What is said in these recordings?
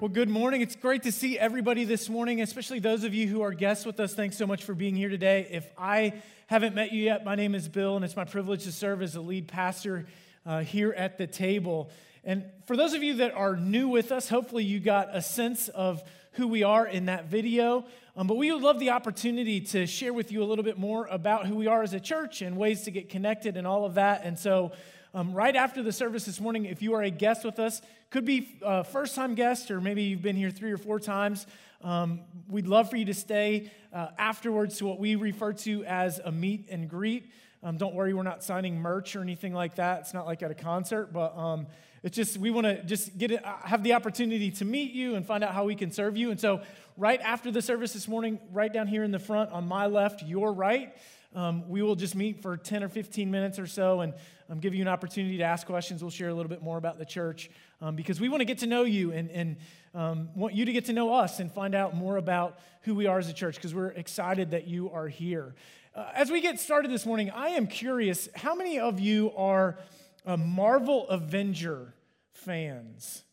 Well, good morning. It's great to see everybody this morning, especially those of you who are guests with us. Thanks so much for being here today. If I haven't met you yet, my name is Bill, and it's my privilege to serve as the lead pastor uh, here at the table. And for those of you that are new with us, hopefully you got a sense of who we are in that video. Um, but we would love the opportunity to share with you a little bit more about who we are as a church and ways to get connected and all of that. And so, um, right after the service this morning, if you are a guest with us, could be a first time guest, or maybe you've been here three or four times. Um, we'd love for you to stay uh, afterwards to what we refer to as a meet and greet. Um, don't worry, we're not signing merch or anything like that. It's not like at a concert, but um, it's just we want to just get it, uh, have the opportunity to meet you and find out how we can serve you. And so, right after the service this morning, right down here in the front, on my left, your right, um, we will just meet for 10 or 15 minutes or so and um, give you an opportunity to ask questions. We'll share a little bit more about the church um, because we want to get to know you and, and um, want you to get to know us and find out more about who we are as a church because we're excited that you are here. Uh, as we get started this morning, I am curious how many of you are uh, Marvel Avenger fans?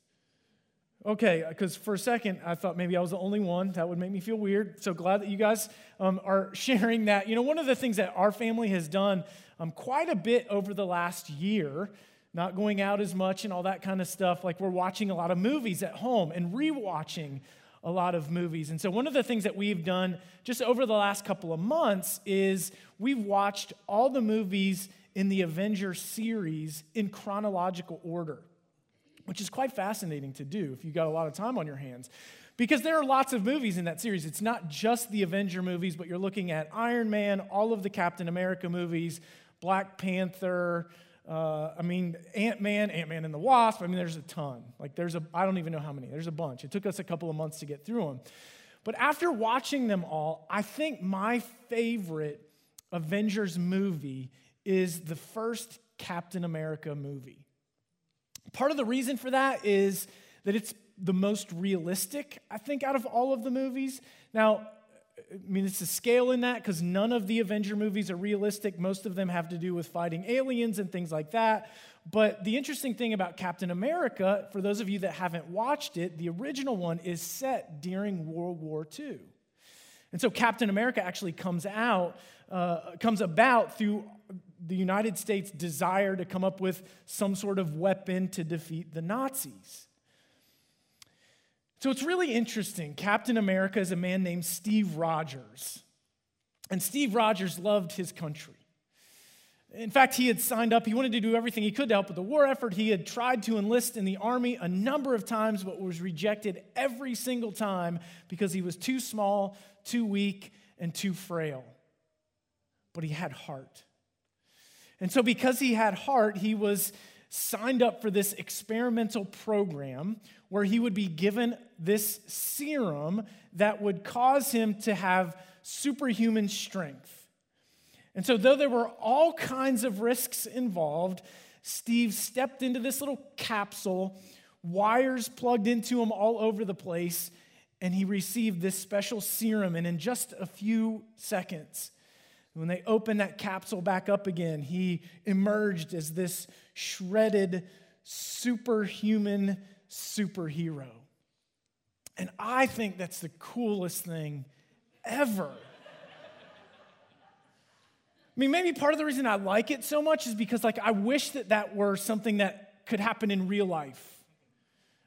Okay, because for a second I thought maybe I was the only one. That would make me feel weird. So glad that you guys um, are sharing that. You know, one of the things that our family has done um, quite a bit over the last year, not going out as much and all that kind of stuff, like we're watching a lot of movies at home and rewatching a lot of movies. And so, one of the things that we've done just over the last couple of months is we've watched all the movies in the Avengers series in chronological order which is quite fascinating to do if you've got a lot of time on your hands. Because there are lots of movies in that series. It's not just the Avenger movies, but you're looking at Iron Man, all of the Captain America movies, Black Panther, uh, I mean, Ant Man, Ant Man and the Wasp. I mean, there's a ton. Like, there's a, I don't even know how many. There's a bunch. It took us a couple of months to get through them. But after watching them all, I think my favorite Avengers movie is the first Captain America movie. Part of the reason for that is that it's the most realistic, I think, out of all of the movies. Now, I mean, it's a scale in that because none of the Avenger movies are realistic. Most of them have to do with fighting aliens and things like that. But the interesting thing about Captain America, for those of you that haven't watched it, the original one is set during World War II. And so Captain America actually comes out, uh, comes about through the United States' desire to come up with some sort of weapon to defeat the Nazis. So it's really interesting. Captain America is a man named Steve Rogers. And Steve Rogers loved his country. In fact, he had signed up. He wanted to do everything he could to help with the war effort. He had tried to enlist in the army a number of times, but was rejected every single time because he was too small, too weak, and too frail. But he had heart. And so, because he had heart, he was signed up for this experimental program where he would be given this serum that would cause him to have superhuman strength. And so, though there were all kinds of risks involved, Steve stepped into this little capsule, wires plugged into him all over the place, and he received this special serum. And in just a few seconds, when they opened that capsule back up again, he emerged as this shredded, superhuman superhero. And I think that's the coolest thing ever. I mean, maybe part of the reason I like it so much is because, like, I wish that that were something that could happen in real life.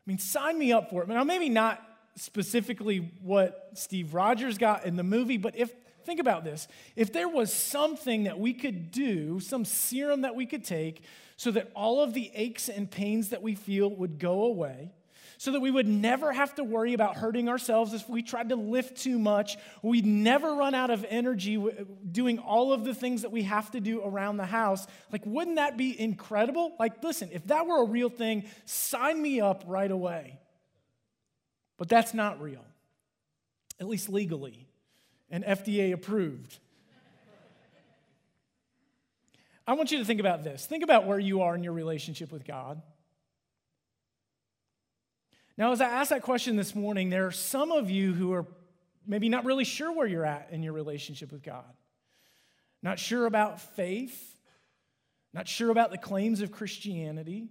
I mean, sign me up for it. Now, maybe not specifically what Steve Rogers got in the movie, but if Think about this. If there was something that we could do, some serum that we could take, so that all of the aches and pains that we feel would go away, so that we would never have to worry about hurting ourselves if we tried to lift too much, we'd never run out of energy doing all of the things that we have to do around the house. Like, wouldn't that be incredible? Like, listen, if that were a real thing, sign me up right away. But that's not real, at least legally and FDA approved. I want you to think about this. Think about where you are in your relationship with God. Now, as I asked that question this morning, there are some of you who are maybe not really sure where you're at in your relationship with God. Not sure about faith, not sure about the claims of Christianity.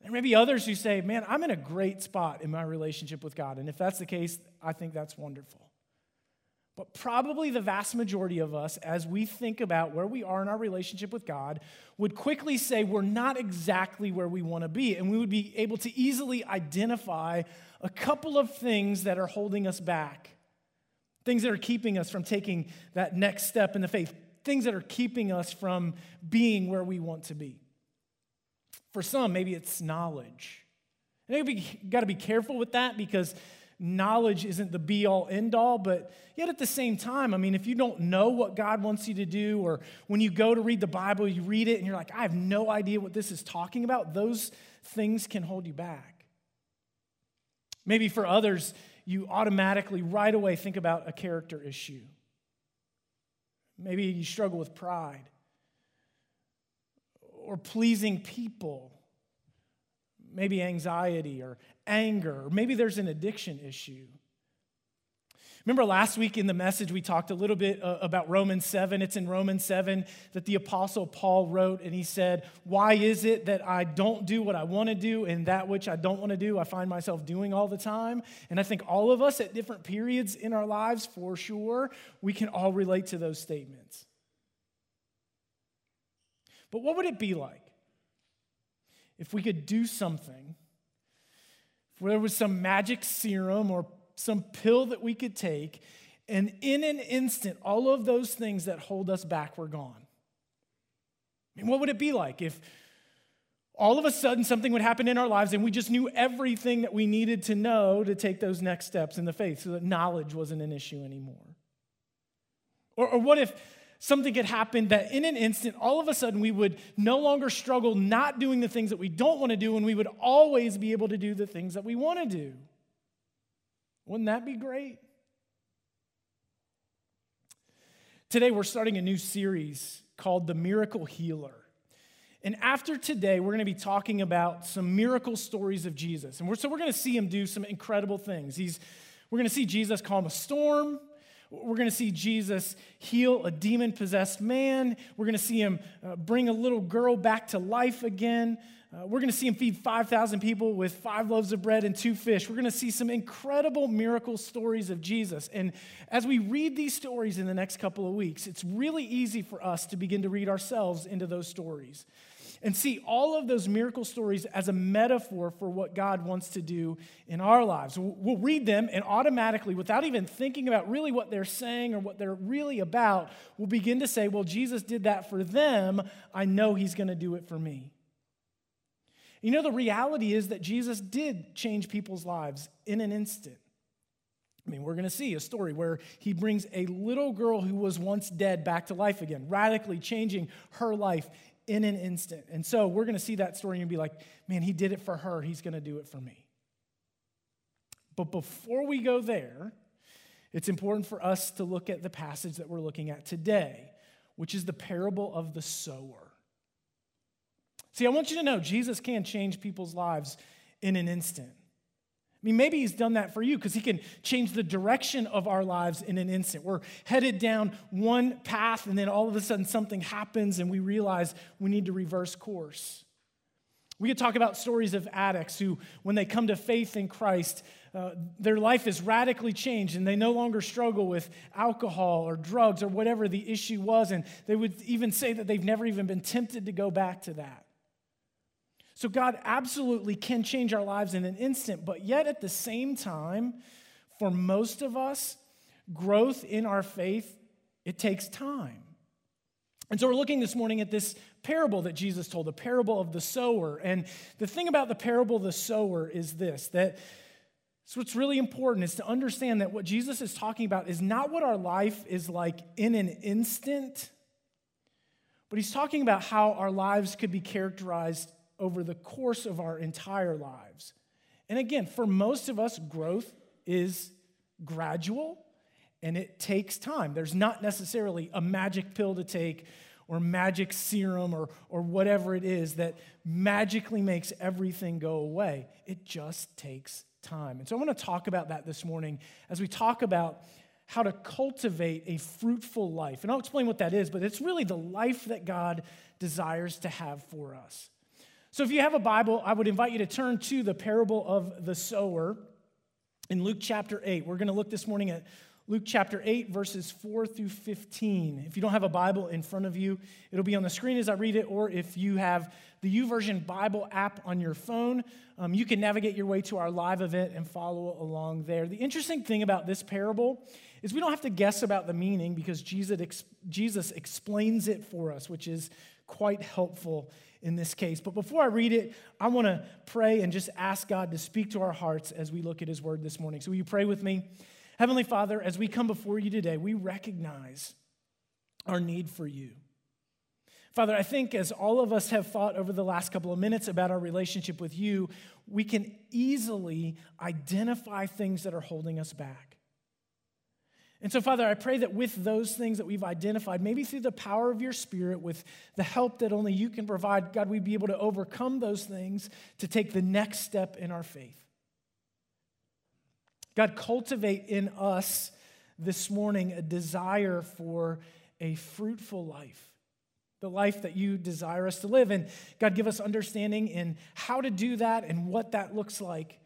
There may be others who say, Man, I'm in a great spot in my relationship with God. And if that's the case, I think that's wonderful. But probably the vast majority of us, as we think about where we are in our relationship with God, would quickly say we're not exactly where we want to be. And we would be able to easily identify a couple of things that are holding us back, things that are keeping us from taking that next step in the faith, things that are keeping us from being where we want to be. For some, maybe it's knowledge. And you got to be careful with that because knowledge isn't the be all end all, but yet at the same time, I mean, if you don't know what God wants you to do, or when you go to read the Bible, you read it and you're like, I have no idea what this is talking about, those things can hold you back. Maybe for others, you automatically right away think about a character issue. Maybe you struggle with pride or pleasing people maybe anxiety or anger, maybe there's an addiction issue. Remember last week in the message, we talked a little bit uh, about Romans 7. It's in Romans 7 that the Apostle Paul wrote, and he said, Why is it that I don't do what I want to do, and that which I don't want to do, I find myself doing all the time? And I think all of us at different periods in our lives, for sure, we can all relate to those statements. But what would it be like if we could do something, there was some magic serum or some pill that we could take, and in an instant, all of those things that hold us back were gone. I mean, what would it be like if all of a sudden something would happen in our lives and we just knew everything that we needed to know to take those next steps in the faith so that knowledge wasn't an issue anymore? Or, or what if something could happen that in an instant, all of a sudden, we would no longer struggle not doing the things that we don't want to do, and we would always be able to do the things that we want to do. Wouldn't that be great? Today, we're starting a new series called The Miracle Healer. And after today, we're going to be talking about some miracle stories of Jesus. And we're, so we're going to see him do some incredible things. He's, we're going to see Jesus calm a storm. We're going to see Jesus heal a demon possessed man. We're going to see him uh, bring a little girl back to life again. Uh, we're going to see him feed 5,000 people with five loaves of bread and two fish. We're going to see some incredible miracle stories of Jesus. And as we read these stories in the next couple of weeks, it's really easy for us to begin to read ourselves into those stories and see all of those miracle stories as a metaphor for what God wants to do in our lives. We'll read them and automatically, without even thinking about really what they're saying or what they're really about, we'll begin to say, Well, Jesus did that for them. I know he's going to do it for me. You know, the reality is that Jesus did change people's lives in an instant. I mean, we're going to see a story where he brings a little girl who was once dead back to life again, radically changing her life in an instant. And so we're going to see that story and be like, man, he did it for her. He's going to do it for me. But before we go there, it's important for us to look at the passage that we're looking at today, which is the parable of the sower. See, I want you to know Jesus can change people's lives in an instant. I mean, maybe he's done that for you because he can change the direction of our lives in an instant. We're headed down one path, and then all of a sudden something happens, and we realize we need to reverse course. We could talk about stories of addicts who, when they come to faith in Christ, uh, their life is radically changed and they no longer struggle with alcohol or drugs or whatever the issue was. And they would even say that they've never even been tempted to go back to that. So, God absolutely can change our lives in an instant, but yet at the same time, for most of us, growth in our faith, it takes time. And so we're looking this morning at this parable that Jesus told, the parable of the sower. And the thing about the parable of the sower is this that so what's really important is to understand that what Jesus is talking about is not what our life is like in an instant, but he's talking about how our lives could be characterized over the course of our entire lives. And again, for most of us, growth is gradual and it takes time. There's not necessarily a magic pill to take or magic serum or, or whatever it is that magically makes everything go away. It just takes time. And so I want to talk about that this morning as we talk about how to cultivate a fruitful life. And I'll explain what that is, but it's really the life that God desires to have for us. So if you have a Bible, I would invite you to turn to the parable of the sower in Luke chapter 8. We're going to look this morning at Luke chapter 8, verses 4 through 15. If you don't have a Bible in front of you, it'll be on the screen as I read it, or if you have the YouVersion Bible app on your phone, um, you can navigate your way to our live event and follow along there. The interesting thing about this parable is we don't have to guess about the meaning because Jesus, Jesus explains it for us, which is quite helpful in this case. But before I read it, I want to pray and just ask God to speak to our hearts as we look at His Word this morning. So, will you pray with me? Heavenly Father, as we come before you today, we recognize our need for you. Father, I think as all of us have thought over the last couple of minutes about our relationship with you, we can easily identify things that are holding us back. And so, Father, I pray that with those things that we've identified, maybe through the power of your Spirit, with the help that only you can provide, God, we'd be able to overcome those things to take the next step in our faith. God, cultivate in us this morning a desire for a fruitful life, the life that you desire us to live. And God, give us understanding in how to do that and what that looks like.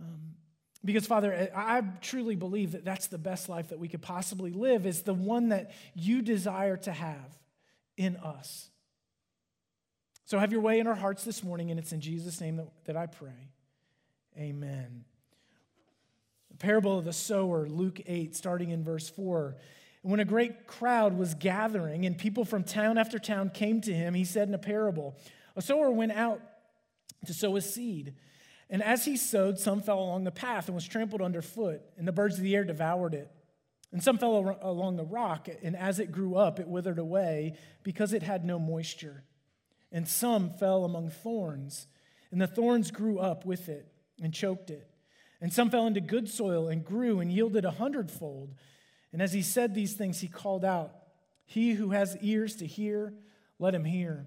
Um, because, Father, eh, I truly believe that that's the best life that we could possibly live, is the one that you desire to have in us. So have your way in our hearts this morning, and it's in Jesus' name that, that I pray. Amen. The parable of the sower, Luke 8, starting in verse 4. When a great crowd was gathering, and people from town after town came to him, he said in a parable A sower went out to sow his seed. And as he sowed, some fell along the path and was trampled underfoot, and the birds of the air devoured it. And some fell along the rock, and as it grew up, it withered away because it had no moisture. And some fell among thorns, and the thorns grew up with it and choked it. And some fell into good soil and grew and yielded a hundredfold. And as he said these things, he called out, He who has ears to hear, let him hear.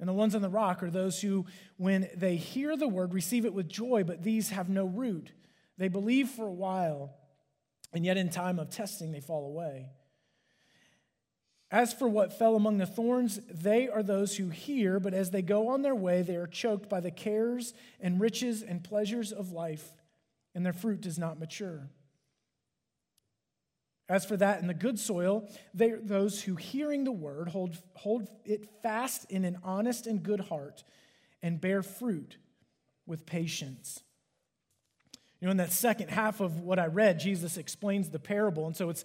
And the ones on the rock are those who, when they hear the word, receive it with joy, but these have no root. They believe for a while, and yet in time of testing, they fall away. As for what fell among the thorns, they are those who hear, but as they go on their way, they are choked by the cares and riches and pleasures of life, and their fruit does not mature. As for that in the good soil, they those who, hearing the word, hold, hold it fast in an honest and good heart and bear fruit with patience. You know, in that second half of what I read, Jesus explains the parable. And so it's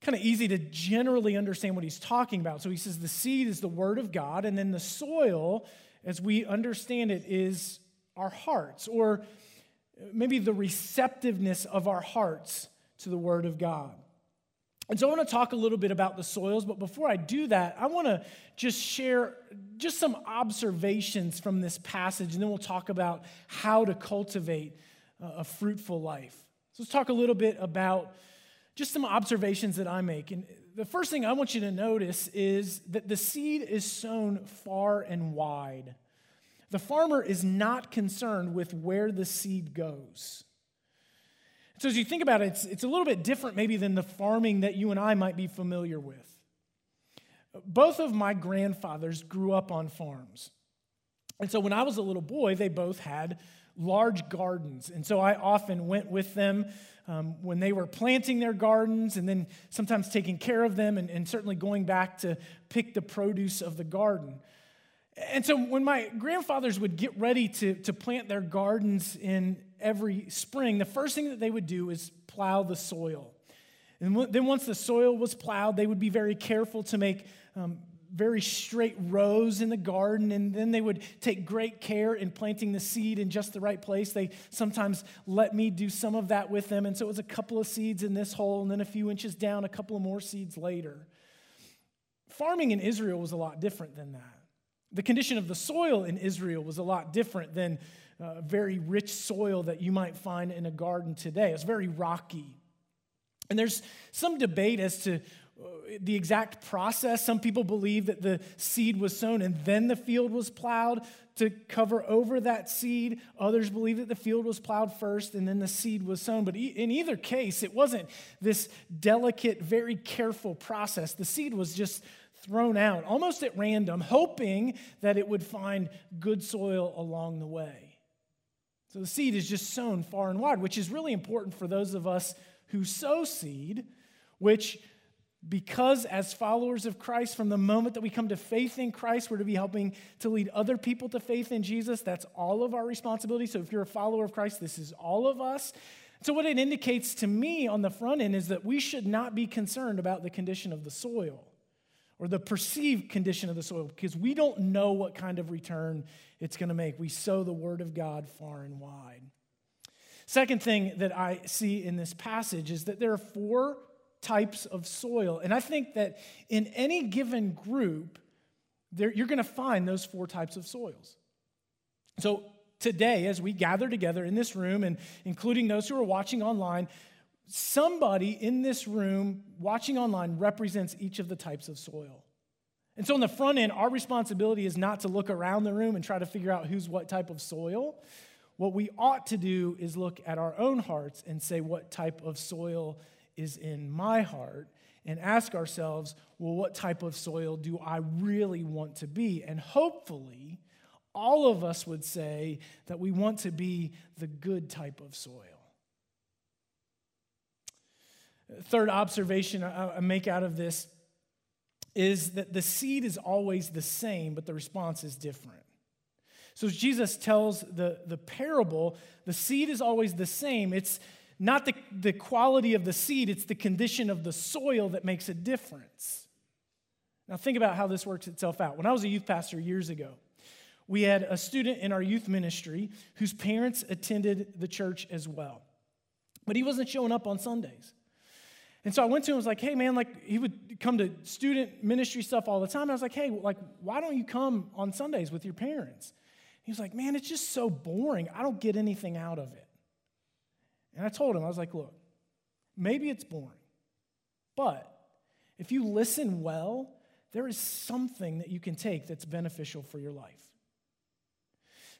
kind of easy to generally understand what he's talking about. So he says the seed is the word of God, and then the soil, as we understand it, is our hearts, or maybe the receptiveness of our hearts to the Word of God. And so I want to talk a little bit about the soils, but before I do that, I want to just share just some observations from this passage, and then we'll talk about how to cultivate a fruitful life. So let's talk a little bit about just some observations that I make. And the first thing I want you to notice is that the seed is sown far and wide. The farmer is not concerned with where the seed goes. So, as you think about it, it's, it's a little bit different maybe than the farming that you and I might be familiar with. Both of my grandfathers grew up on farms. And so, when I was a little boy, they both had large gardens. And so, I often went with them um, when they were planting their gardens and then sometimes taking care of them and, and certainly going back to pick the produce of the garden. And so when my grandfathers would get ready to, to plant their gardens in every spring, the first thing that they would do is plow the soil. And then once the soil was plowed, they would be very careful to make um, very straight rows in the garden, and then they would take great care in planting the seed in just the right place. They sometimes let me do some of that with them, and so it was a couple of seeds in this hole, and then a few inches down, a couple of more seeds later. Farming in Israel was a lot different than that. The condition of the soil in Israel was a lot different than uh, very rich soil that you might find in a garden today. It's very rocky. And there's some debate as to uh, the exact process. Some people believe that the seed was sown and then the field was plowed to cover over that seed. Others believe that the field was plowed first and then the seed was sown. But in either case, it wasn't this delicate, very careful process. The seed was just thrown out almost at random, hoping that it would find good soil along the way. So the seed is just sown far and wide, which is really important for those of us who sow seed, which because as followers of Christ, from the moment that we come to faith in Christ, we're to be helping to lead other people to faith in Jesus. That's all of our responsibility. So if you're a follower of Christ, this is all of us. So, what it indicates to me on the front end is that we should not be concerned about the condition of the soil or the perceived condition of the soil because we don't know what kind of return it's going to make. We sow the word of God far and wide. Second thing that I see in this passage is that there are four types of soil. And I think that in any given group, there, you're going to find those four types of soils. So today, as we gather together in this room, and including those who are watching online, somebody in this room watching online represents each of the types of soil. And so on the front end, our responsibility is not to look around the room and try to figure out who's what type of soil. What we ought to do is look at our own hearts and say, what type of soil is in my heart and ask ourselves, well, what type of soil do I really want to be? And hopefully, all of us would say that we want to be the good type of soil. Third observation I make out of this is that the seed is always the same, but the response is different. So Jesus tells the, the parable, the seed is always the same. It's not the, the quality of the seed, it's the condition of the soil that makes a difference. Now, think about how this works itself out. When I was a youth pastor years ago, we had a student in our youth ministry whose parents attended the church as well. But he wasn't showing up on Sundays. And so I went to him and was like, hey, man, like he would come to student ministry stuff all the time. I was like, hey, like, why don't you come on Sundays with your parents? He was like, man, it's just so boring. I don't get anything out of it. And I told him, I was like, look, maybe it's boring, but if you listen well, there is something that you can take that's beneficial for your life.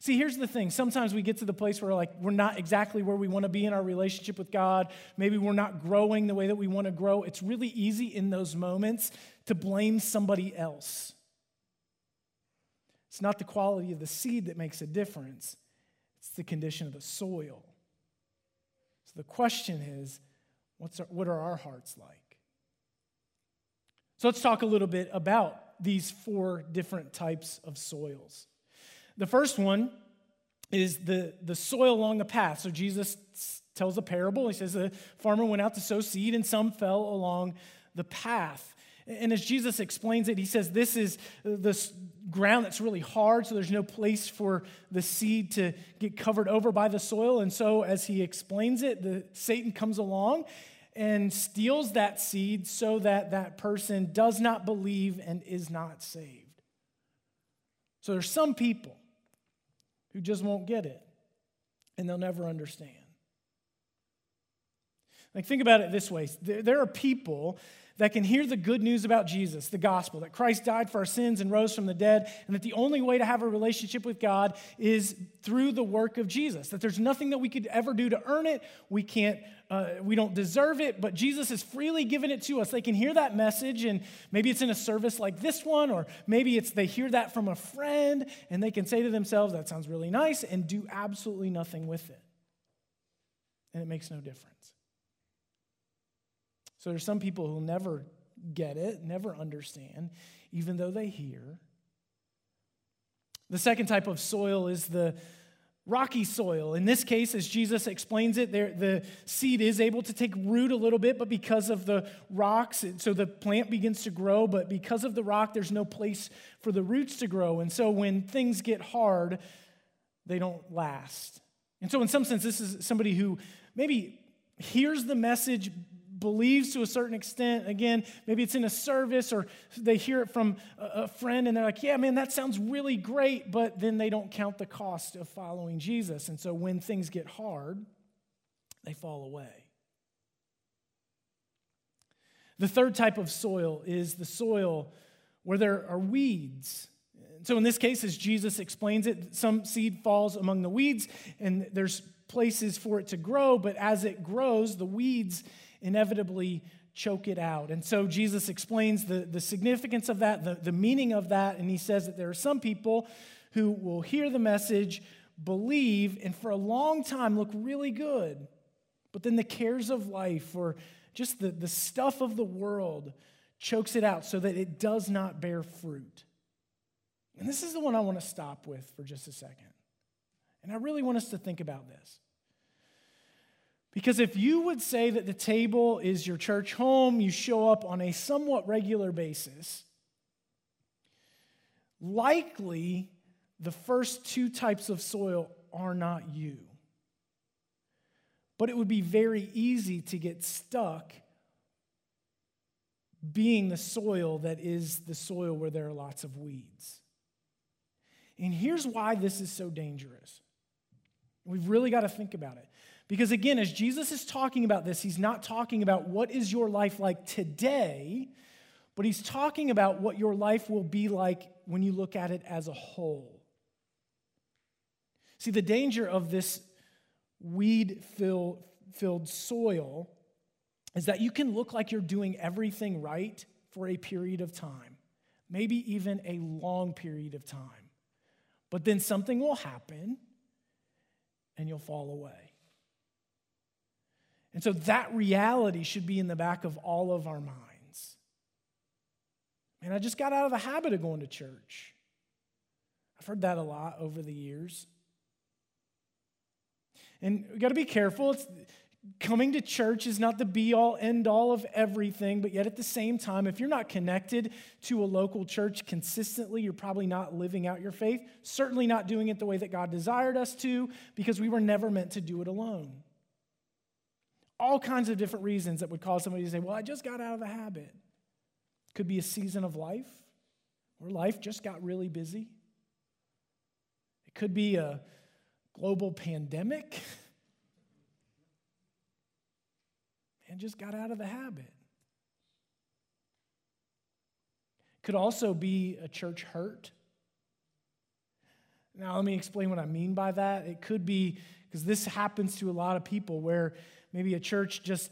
See, here's the thing. Sometimes we get to the place where like we're not exactly where we want to be in our relationship with God. Maybe we're not growing the way that we want to grow. It's really easy in those moments to blame somebody else. It's not the quality of the seed that makes a difference. It's the condition of the soil. So the question is what's our, what are our hearts like? So let's talk a little bit about these four different types of soils. The first one is the, the soil along the path. So Jesus tells a parable. He says the farmer went out to sow seed, and some fell along the path. And as Jesus explains it, he says this is this ground that's really hard, so there's no place for the seed to get covered over by the soil. And so, as he explains it, the Satan comes along and steals that seed so that that person does not believe and is not saved. So there's some people who just won't get it and they'll never understand. Like, think about it this way there are people that can hear the good news about Jesus, the gospel, that Christ died for our sins and rose from the dead, and that the only way to have a relationship with God is through the work of Jesus. That there's nothing that we could ever do to earn it. We can't, uh, we don't deserve it, but Jesus has freely given it to us. They can hear that message, and maybe it's in a service like this one, or maybe it's they hear that from a friend, and they can say to themselves, "That sounds really nice," and do absolutely nothing with it, and it makes no difference. So there's some people who'll never get it, never understand, even though they hear. The second type of soil is the rocky soil. In this case, as Jesus explains it, there, the seed is able to take root a little bit, but because of the rocks, so the plant begins to grow, but because of the rock, there's no place for the roots to grow. And so when things get hard, they don't last. And so, in some sense, this is somebody who maybe hears the message believes to a certain extent. Again, maybe it's in a service or they hear it from a friend and they're like, yeah, man, that sounds really great, but then they don't count the cost of following Jesus. And so when things get hard, they fall away. The third type of soil is the soil where there are weeds. So, in this case, as Jesus explains it, some seed falls among the weeds, and there's places for it to grow, but as it grows, the weeds inevitably choke it out. And so Jesus explains the, the significance of that, the, the meaning of that, and he says that there are some people who will hear the message, believe, and for a long time look really good. But then the cares of life or just the, the stuff of the world chokes it out so that it does not bear fruit. And this is the one I want to stop with for just a second. And I really want us to think about this. Because if you would say that the table is your church home, you show up on a somewhat regular basis, likely the first two types of soil are not you. But it would be very easy to get stuck being the soil that is the soil where there are lots of weeds. And here's why this is so dangerous. We've really got to think about it. Because again, as Jesus is talking about this, he's not talking about what is your life like today, but he's talking about what your life will be like when you look at it as a whole. See, the danger of this weed filled soil is that you can look like you're doing everything right for a period of time, maybe even a long period of time. But then something will happen and you'll fall away. And so that reality should be in the back of all of our minds. And I just got out of the habit of going to church. I've heard that a lot over the years. And we got to be careful. It's, coming to church is not the be all end all of everything, but yet at the same time, if you're not connected to a local church consistently, you're probably not living out your faith. Certainly not doing it the way that God desired us to, because we were never meant to do it alone all kinds of different reasons that would cause somebody to say, Well, I just got out of the habit. Could be a season of life where life just got really busy. It could be a global pandemic and just got out of the habit. Could also be a church hurt. Now, let me explain what I mean by that. It could be because this happens to a lot of people where maybe a church just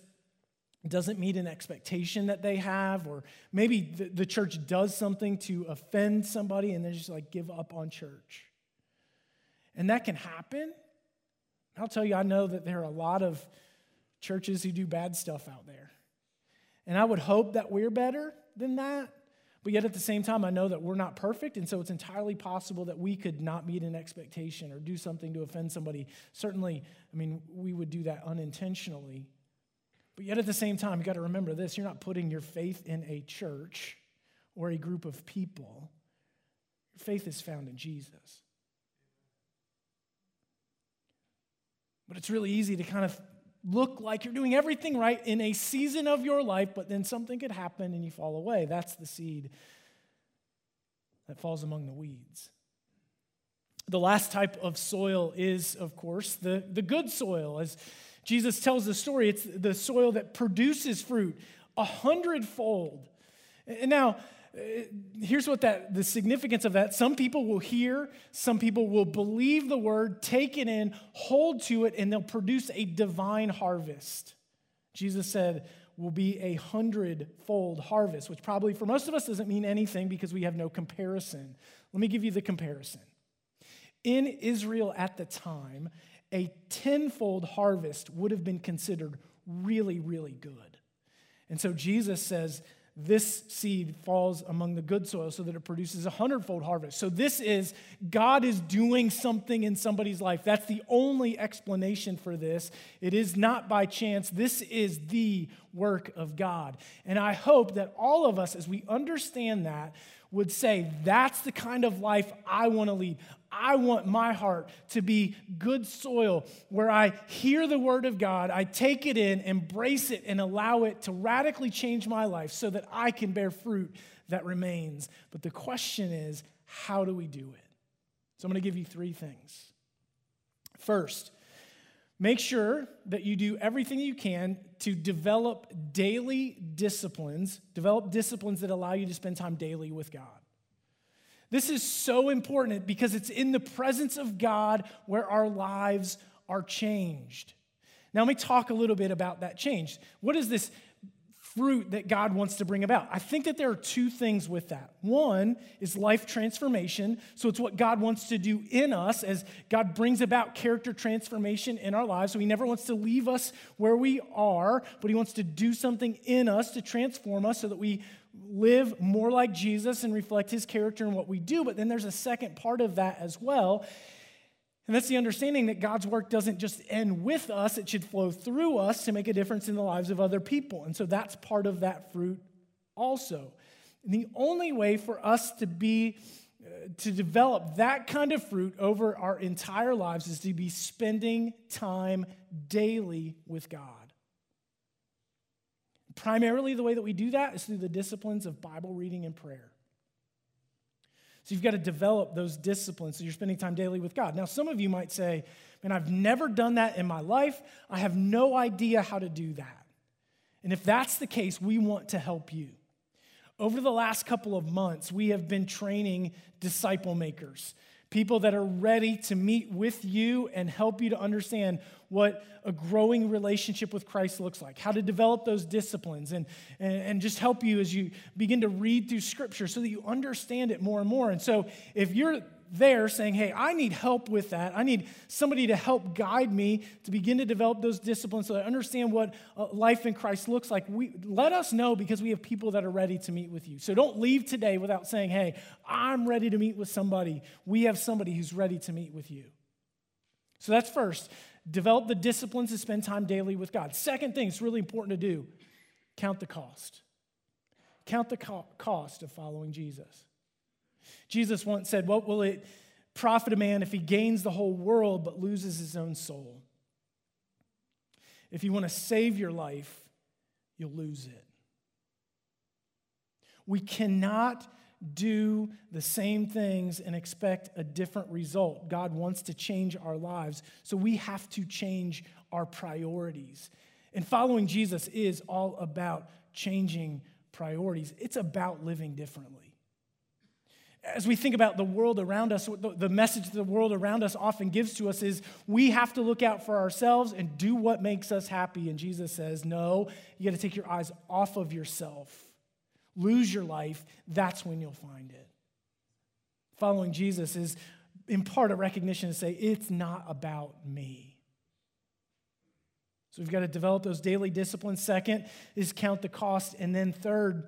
doesn't meet an expectation that they have, or maybe the, the church does something to offend somebody and they just like give up on church. And that can happen. I'll tell you, I know that there are a lot of churches who do bad stuff out there. And I would hope that we're better than that. But yet at the same time, I know that we're not perfect, and so it's entirely possible that we could not meet an expectation or do something to offend somebody. Certainly, I mean, we would do that unintentionally. But yet at the same time, you got to remember this you're not putting your faith in a church or a group of people, your faith is found in Jesus. But it's really easy to kind of look like you're doing everything right in a season of your life, but then something could happen and you fall away. That's the seed that falls among the weeds. The last type of soil is, of course, the, the good soil. As Jesus tells the story, it's the soil that produces fruit a hundredfold. And now, Uh, here's what that the significance of that. Some people will hear some people will believe the word take it in hold to it and they'll produce a divine harvest. Jesus said will be a hundredfold harvest which probably for most of us doesn't mean anything because we have no comparison. Let me give you the comparison. In israel at the time a tenfold harvest would have been considered really really good. And so jesus says this seed falls among the good soil so that it produces a hundredfold harvest. So, this is God is doing something in somebody's life. That's the only explanation for this. It is not by chance. This is the work of God. And I hope that all of us, as we understand that, would say, That's the kind of life I want to lead. I want my heart to be good soil where I hear the word of God, I take it in, embrace it, and allow it to radically change my life so that I can bear fruit that remains. But the question is, how do we do it? So I'm going to give you three things. First, make sure that you do everything you can to develop daily disciplines, develop disciplines that allow you to spend time daily with God. This is so important because it's in the presence of God where our lives are changed. Now, let me talk a little bit about that change. What is this fruit that God wants to bring about? I think that there are two things with that. One is life transformation. So it's what God wants to do in us as God brings about character transformation in our lives. So He never wants to leave us where we are, but He wants to do something in us to transform us so that we live more like Jesus and reflect his character in what we do. But then there's a second part of that as well. And that's the understanding that God's work doesn't just end with us, it should flow through us to make a difference in the lives of other people. And so that's part of that fruit also. And the only way for us to be uh, to develop that kind of fruit over our entire lives is to be spending time daily with God. Primarily, the way that we do that is through the disciplines of Bible reading and prayer. So you've got to develop those disciplines so you're spending time daily with God. Now, some of you might say, Man, I've never done that in my life. I have no idea how to do that. And if that's the case, we want to help you. Over the last couple of months, we have been training disciple makers people that are ready to meet with you and help you to understand what a growing relationship with Christ looks like, how to develop those disciplines, and, and, and, just help you as you begin to read through Scripture so that you understand it more and more. And so, if you're there saying, Hey, I need help with that. I need somebody to help guide me to begin to develop those disciplines so I understand what uh, life in Christ looks like. We, let us know because we have people that are ready to meet with you. So don't leave today without saying, Hey, I'm ready to meet with somebody. We have somebody who's ready to meet with you. So that's first. Develop the disciplines to spend time daily with God. Second thing, it's really important to do count the cost. Count the co- cost of following Jesus. Jesus once said, What will it profit a man if he gains the whole world but loses his own soul? If you want to save your life, you'll lose it. We cannot do the same things and expect a different result. God wants to change our lives, so we have to change our priorities. And following Jesus is all about changing priorities, it's about living differently as we think about the world around us, the message the world around us often gives to us is we have to look out for ourselves and do what makes us happy. And Jesus says, no, you got to take your eyes off of yourself. Lose your life, that's when you'll find it. Following Jesus is in part a recognition to say, it's not about me. So we've got to develop those daily disciplines. Second is count the cost. And then third,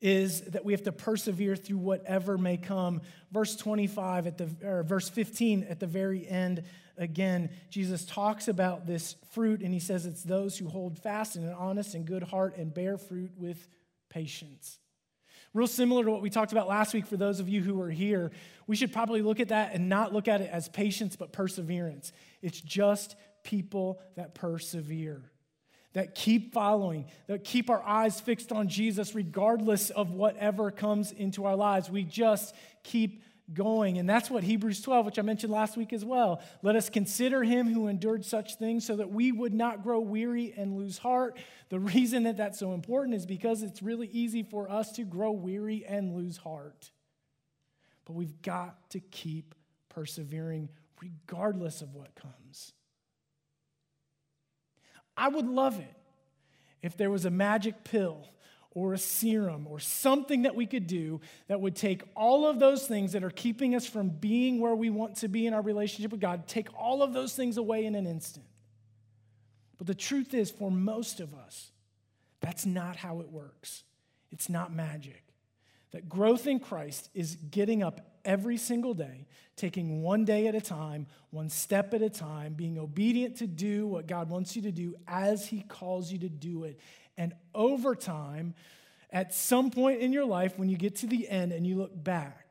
is that we have to persevere through whatever may come. Verse 25 at the or verse 15 at the very end again, Jesus talks about this fruit and he says it's those who hold fast in an honest and good heart and bear fruit with patience. Real similar to what we talked about last week for those of you who are here, we should probably look at that and not look at it as patience but perseverance. It's just people that persevere that keep following, that keep our eyes fixed on Jesus regardless of whatever comes into our lives. We just keep going. And that's what Hebrews 12, which I mentioned last week as well. Let us consider him who endured such things so that we would not grow weary and lose heart. The reason that that's so important is because it's really easy for us to grow weary and lose heart. But we've got to keep persevering regardless of what comes. I would love it if there was a magic pill or a serum or something that we could do that would take all of those things that are keeping us from being where we want to be in our relationship with God, take all of those things away in an instant. But the truth is, for most of us, that's not how it works. It's not magic. That growth in Christ is getting up every single day, taking one day at a time, one step at a time, being obedient to do what God wants you to do as He calls you to do it. And over time, at some point in your life, when you get to the end and you look back,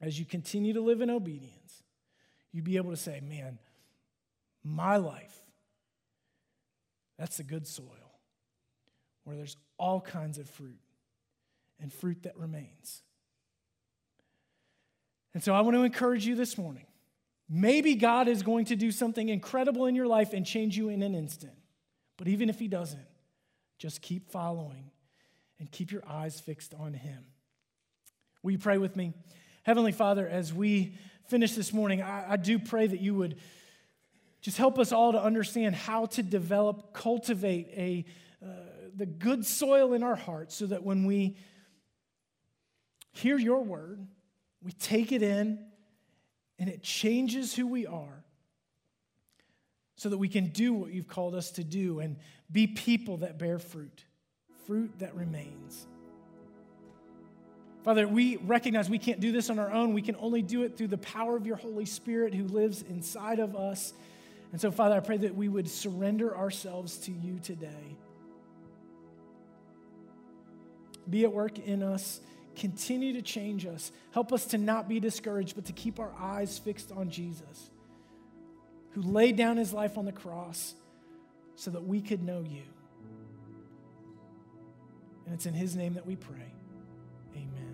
as you continue to live in obedience, you'd be able to say, man, my life, that's the good soil where there's all kinds of fruit and fruit that remains. And so I want to encourage you this morning. Maybe God is going to do something incredible in your life and change you in an instant. But even if He doesn't, just keep following and keep your eyes fixed on Him. Will you pray with me? Heavenly Father, as we finish this morning, I, I do pray that you would just help us all to understand how to develop, cultivate a, uh, the good soil in our hearts so that when we hear your word, we take it in and it changes who we are so that we can do what you've called us to do and be people that bear fruit, fruit that remains. Father, we recognize we can't do this on our own. We can only do it through the power of your Holy Spirit who lives inside of us. And so, Father, I pray that we would surrender ourselves to you today. Be at work in us. Continue to change us. Help us to not be discouraged, but to keep our eyes fixed on Jesus, who laid down his life on the cross so that we could know you. And it's in his name that we pray. Amen.